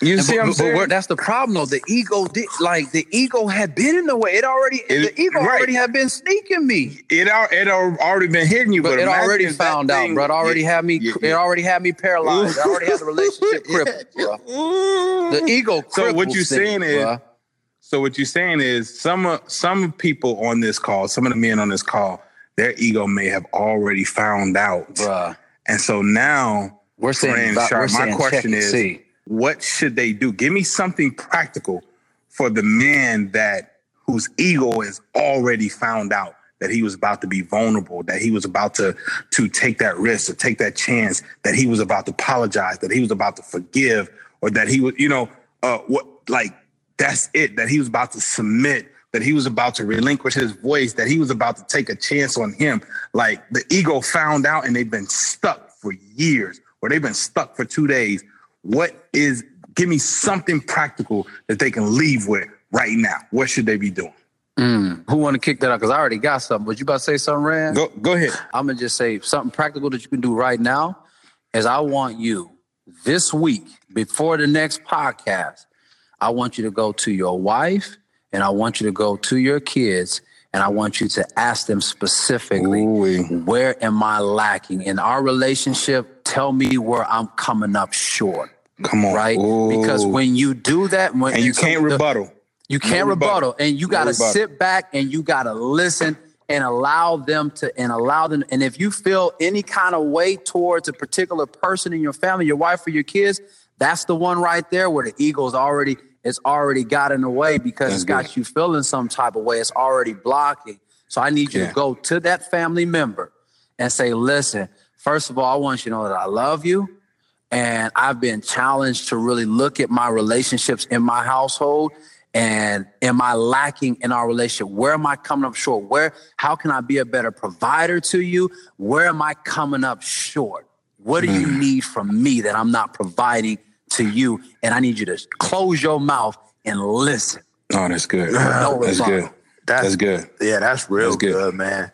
You And see but, what I'm but saying? we're- that's the problem, though. The ego did like the ego had been in the way. It already It- the ego right. already had been sneaking me. it it al- already been hitting you, But, but, it already found out, thing- bro. It already yeah, had me. yeah, It yeah. already had me paralyzed. It already had the relationship crippled, bro. The ego. So what you're saying is- bruh. So what you're saying is some of some people on this call, some of the men on this call, their ego may have already found out, bruh. and so now We're saying. Fran about- Shard, we're my saying question is- see. What should they do? Give me something practical for the man that whose ego is already found out that he was about to be vulnerable, that he was about to to take that risk, to take that chance, that he was about to apologize, that he was about to forgive, or that he was, you know, uh, what like that's it, that he was about to submit, that he was about to relinquish his voice, that he was about to take a chance on him. Like the ego found out and they've been stuck for years, or they've been stuck for two days. What is give me something practical that they can leave with right now? What should they be doing? Mm, who want to kick that out? Because I already got something. But you about to say something, Rand? Go go ahead. I'm gonna just say something practical that you can do right now. Is I want you this week before the next podcast. I want you to go to your wife and I want you to go to your kids and I want you to ask them specifically, Ooh-wee. where am I lacking in our relationship? Tell me where I'm coming up short, Come on, right? Ooh. Because when you do that, when and you can't the- rebuttal. you can't No rebuttal. rebuttal. and you got to rebuttal. sit back and you got to listen and allow them to and allow them. And if you feel any kind of way towards a particular person in your family, your wife or your kids, that's the one right there where the ego's already it's already got in the way because That's it's got you feeling some type of way. It's already blocking. So I need you Yeah. to go to that family member and say, listen, first of all, I want you to know that I love you. And I've been challenged to really look at my relationships in my household and am I lacking in our relationship? Where am I coming up short? Where, how can I be a better provider to you? Where am I coming up short? What do you mm. need from me that I'm not providing to you? And I need you to close your mouth and listen. Oh, that's good. No that's rebuttal. good. That's good. Yeah, that's real That's good. good. man.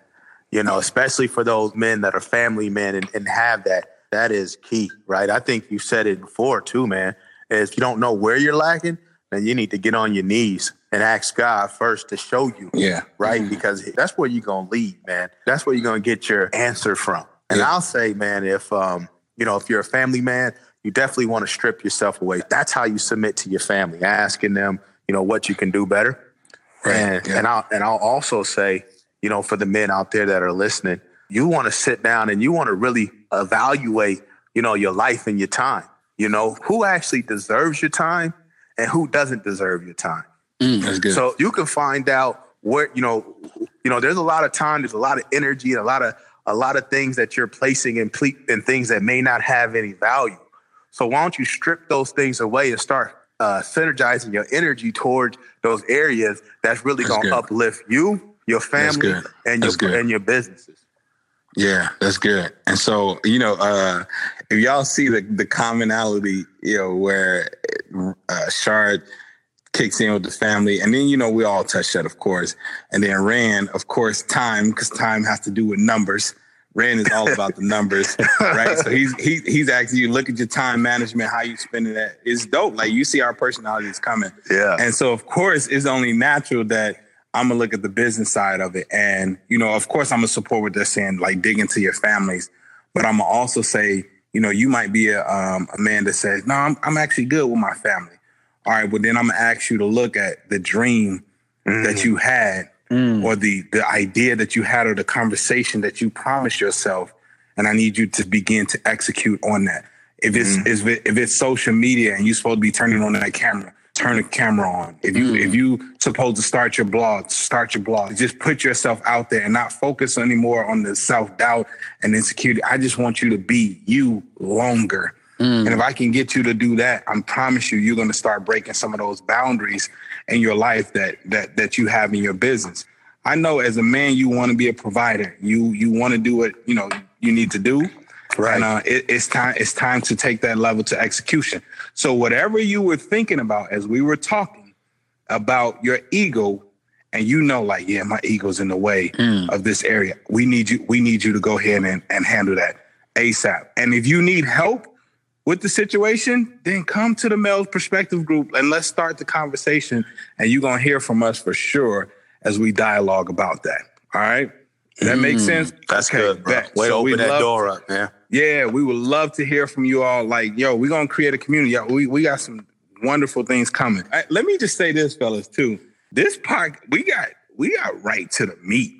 You know, especially for those men that are family men and, and have that. That is key, right? I think you said it before too, man. Is if you don't know where you're lacking, then you need to get on your knees and ask God first to show you, Yeah. right? Because that's where you're gonna lead, man. That's where you're gonna get your answer from. And Yeah. I'll say, man, if um, you know, if you're a family man, you definitely want to strip yourself away. That's how you submit to your family, asking them, you know, what you can do better. Right. And, Yeah. and I'll and I'll also say, you know, for the men out there that are listening, you want to sit down and you want to really evaluate, you know, your life and your time. You know, who actually deserves your time and who doesn't deserve your time. That's good. So you can find out where, you know, you know, there's a lot of time, there's a lot of energy and a lot of a lot of things that you're placing in ple- in things that may not have any value. So why don't you strip those things away and start uh, synergizing your energy towards those areas that's really going to uplift you, your family, and your and your businesses. Yeah, that's good. And so, you know, uh, if y'all see the the commonality, you know, where uh, Shard kicks in with the family, and then you know we all touch that, of course, and then Ran, of course, time because time has to do with numbers. Ran is all about the numbers, right? So he's he, he's asking you look at your time management, how you spending that. It's dope. Like you see our personalities coming, Yeah. and so of course it's only natural that I'm gonna look at the business side of it, and you know, of course, I'm gonna support what they're saying, like dig into your families, but I'm gonna also say, you know, you might be a um, a man that says, no, I'm I'm actually good with my family. All right, well then I'm gonna ask you to look at the dream that mm. you had, mm. or the the idea that you had, or the conversation that you promised yourself, and I need you to begin to execute on that. If it's mm. if, it, if it's social media and you're supposed to be turning on that camera, turn the camera on. If you if you supposed to start your blog, start your blog. Just put yourself out there and not focus anymore on the self doubt and insecurity. I just want you to be you longer. And if I can get you to do that, I promise you, you're going to start breaking some of those boundaries in your life that that that you have in your business. I know as a man, you want to be a provider. You you want to do what you know you need to do. Right. And uh, it, it's time. It's time to take that level to execution. So whatever you were thinking about as we were talking about your ego, and you know, like, yeah, my ego's in the way mm. of this area. We need you. We need you to go ahead and, and handle that ASAP. And if you need help with the situation, then come to the male perspective group and let's start the conversation. And you're gonna hear from us for sure as we dialogue about that. All right. That makes mm. sense. That's Okay, good, bro. bet. Way to open that love- door up, man. Yeah, we would love to hear from you all. Like, yo, we're gonna create a community. Yo, we, we got some wonderful things coming. I- let me just say this, fellas, too. This park, we got we got right to the meat.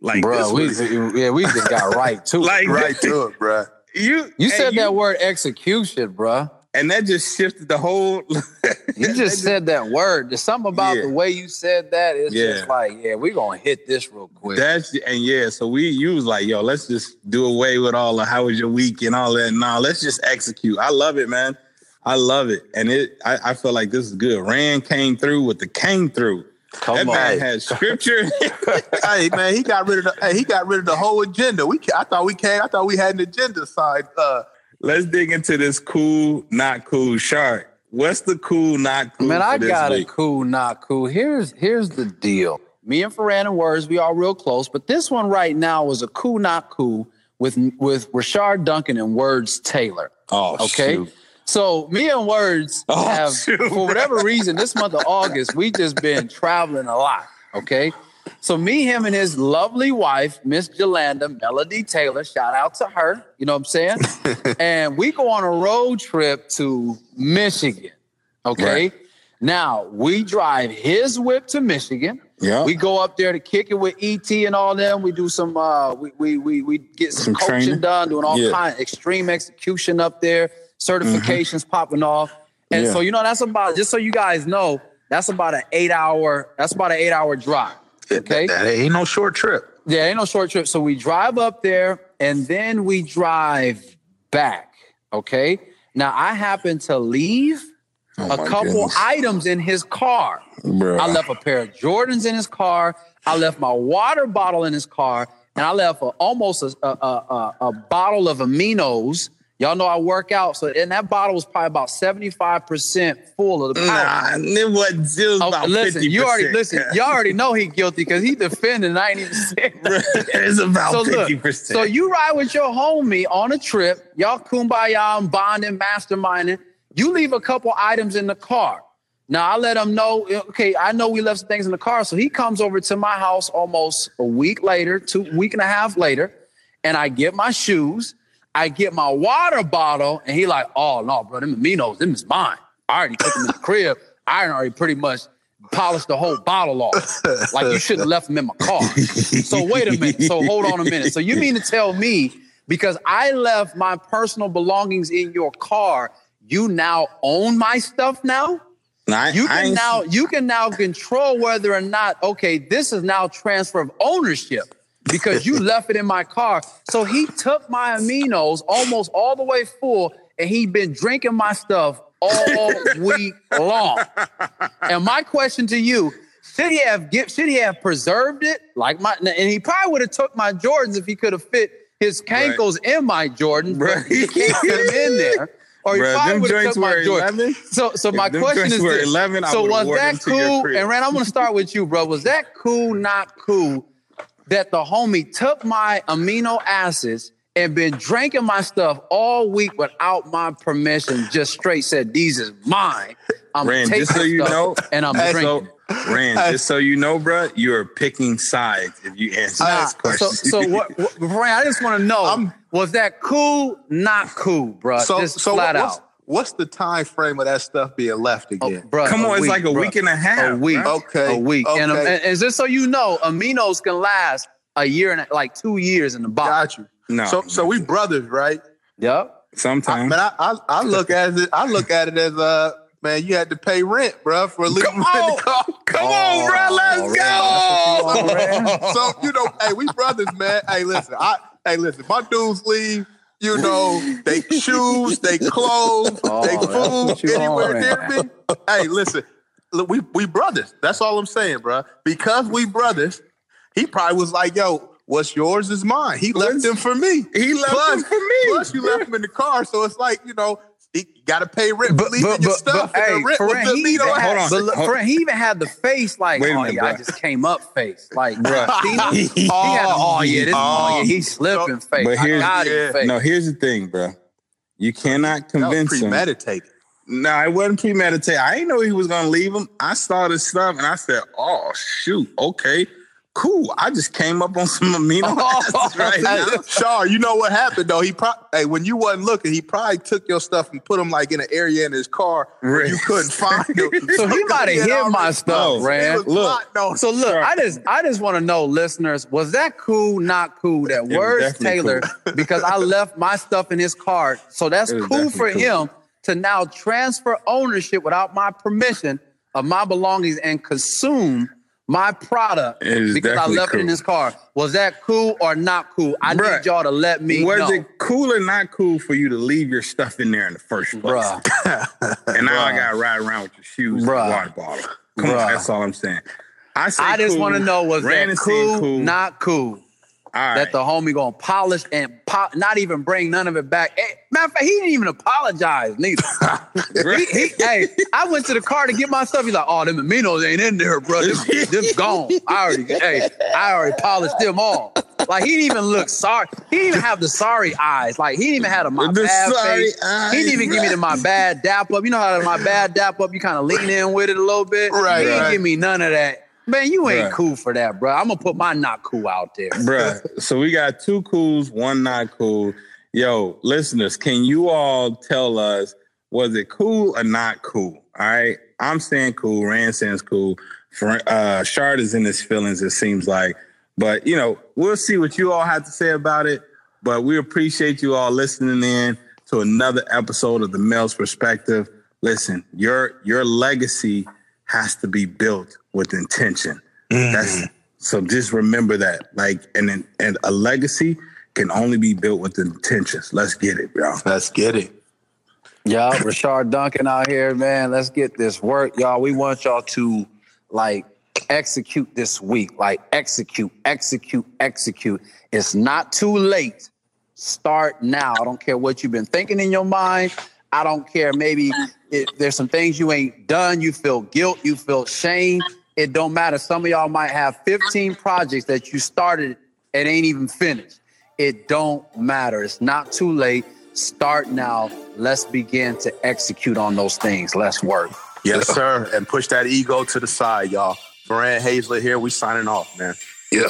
Like Bro, we was, yeah, we just got right to it. like Right to it, bro. you You said that word execution, bruh. And that just shifted the whole You just said that word. There's something about Yeah. the way you said that. It's Yeah. just like, yeah, we're gonna hit this real quick. That's and yeah, so we you was like, yo, let's just do away with all the how was your week and all that. Nah, let's just execute. I love it, man. I love it. And it I, I feel like this is good. Rand came through with the came through. Come that on. man had scripture. hey man, he got rid of the hey, he got rid of the whole agenda. We I thought we came, I thought we had an agenda side. Uh let's dig into this cool, not cool shark. What's the cool, not cool? Man, I got week? a cool, not cool. Here's here's the deal. Me and Ferran and Words, we all real close, but this one right now was a cool, not cool with with Rashard Duncan and Words Taylor. Oh, Okay. shoot. So me and Words Oh, have, shoot. for whatever reason, this month of August, we just been traveling a lot. Okay. So me, him, and his lovely wife, Miss Jolanda Melody Taylor, shout out to her. You know what I'm saying? and we go on a road trip to Michigan. Okay. Now we drive his whip to Michigan. Yeah. We go up there to kick it with ET and all them. We do some uh we we we, we get some, Some coaching training? done, doing all Yeah. kind of extreme execution up there, certifications popping off. And Yeah. so you know that's about just so you guys know, that's about an eight hour, that's about an eight hour drive. Okay. that ain't no short trip. Yeah, ain't no short trip. So we drive up there and then we drive back. Okay. Now I happen to leave oh, a Oh my couple goodness. items in his car. Bruh. I left a pair of Jordans in his car. I left my water bottle in his car, and I left a, almost a, a, a, a bottle of aminos. Y'all know I work out, so and that bottle was probably about seventy five percent full of the powder. Nah, it wasn't it was Oh, about listen, 50%. you already listen. You already know he guilty because he defending. and I ain't even saying nothing. it's about So fifty percent. so you ride with your homie on a trip. Y'all kumbaya and bonding, masterminding. You leave a couple items in the car. Now I let him know. Okay, I know we left some things in the car, so he comes over to my house almost a week later, two week and a half later, and I get my shoes. I get my water bottle, and he like, "Oh no, bro, them aminos, them is mine. I already took them in the crib. I already pretty much polished the whole bottle off. Like you shouldn't have left them in my car. So wait a minute. So hold on a minute. So you mean to tell me because I left my personal belongings in your car, you now own my stuff now? I- You can now you can now control whether or not okay, this is now transfer of ownership because you left it in my car. So he took my aminos almost all the way full, and he'd been drinking my stuff all week long. And my question to you: Should he have Should he have preserved it? Like my and he probably would have took my Jordans if he could have fit his cankles in my Jordans, but he can't fit them in there. Or he Bruh, probably would have took my. 11. So, so If my question is this. 11, so was that cool? And Rand, I'm gonna start with you, bro. Was that cool? Not cool? That the homie took my amino acids and been drinking my stuff all week without my permission. Just straight said, "These is mine." I'm Rand, taking just so you stuff know, and I'm so, drinking. Rand, just so you know, bro, you are picking sides if you answer Nah, this so, question. so what, what Rand, I just want to know: was that cool? Not cool, bro? So, just so flat what's, out. What's the time frame of that stuff being left again? Bruh, Come on, it's like a bruh. week and a half, A week. bruh. Okay, A week. And, okay. and, and just so you know, aminos can last a year and a- like two years in the box. Got you. No. So, so we brothers, right? Yep. Sometimes. Man, I, I, I look at it. I look at it as uh, man, you had to pay rent, bro, for leaving Come in on. the car. Come on, bro, let's go. so you know, hey, we brothers, man. Hey, listen, I, hey, listen, my dudes leave. You know, they shoes, they clothes, Oh, they food anywhere near me. Hey, listen, look, we we brothers. That's all I'm saying, bro. Because we brothers, he probably was like, "Yo, what's yours is mine." He left What's- them for me. He left Plus- them for me. Plus, you left them in the car, so it's like you know, he got to pay rent, but, leaving your stuff. and hey, rent for was real, the he even on had, it. but look, for real, he even had the face like, Wait oh minute, yeah, I just came up face, like, Bruh. he, he had, oh yeah, this, oh yeah, he's slipping face. But I here's- got yeah. face. No, here's the thing, bro. You cannot That was convince him. premeditated. No, it wasn't premeditated. I didn't know he was gonna leave him. I saw this stuff and I said, "Oh shoot, okay, cool." I just came up on some amino oh, acids right now. Hey, Shaw, you know what happened though? He pro- hey, when you wasn't looking, he probably took your stuff and put them like in an area in his car where you couldn't find them. So he might have hit my stuff, No, Rand. look. no, So look, I just I just want to know, listeners, was that cool, not cool? That was words definitely Taylor because I left my stuff in his car. So that's cool for cool. him to now transfer ownership without my permission of my belongings and consume my product because I left it in cool. his car. Was that cool or not cool? I Bruh, need y'all to let me was know. it cool or not cool for you to leave your stuff in there in the first place? Bruh. And now I got to ride around with your shoes Bruh. and water bottle. Come Bruh. on, that's all I'm saying. I, say I just cool. want to know was that saying cool, not cool? All right. that the homie gonna polish and pop, not even bring none of it back. Hey, matter of fact, he didn't even apologize neither. he, he, hey, I went to the car to get my stuff. He's like, "Oh, them aminos ain't in there, bro. Them, them gone. I already, hey, I already polished them all." Like he didn't even look sorry. He didn't even have the sorry eyes. Like he didn't even have a my The bad sorry face. eyes, he didn't even give me the my bad dap up. You know how my bad dap up? You kind of lean in with it a little bit. Right, He didn't right. give me none of that. Man, you ain't Right. cool for that, bro. I'm gonna put my not cool out there. bro. so we got two cools, one not cool. Yo, listeners, can you all tell us was it cool or not cool? All right. I'm saying cool. Rand saying cool. For, uh, Shard is in his feelings, it seems like. But, you know, we'll see what you all have to say about it. But we appreciate you all listening in to another episode of The Male's Perspective. Listen, your your legacy has to be built with intention. That's mm-hmm. so just remember that. Like and and a legacy can only be built with intentions. Let's get it, bro. Let's get it. Y'all, Rashard Duncan out here, man. Let's get this work, y'all. We want y'all to like execute this week. Like execute, execute, execute. It's not too late. Start now. I don't care what you've been thinking in your mind. I don't care. Maybe if there's some things you ain't done. You feel guilt. You feel shame. It don't matter. Some of y'all might have 15 projects that you started and ain't even finished. It don't matter. It's not too late. Start now. Let's begin to execute on those things. Let's work. Yes, sir. And push that ego to the side, y'all. Ferran Hazler here. We signing off, man. Yeah.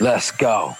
Let's go.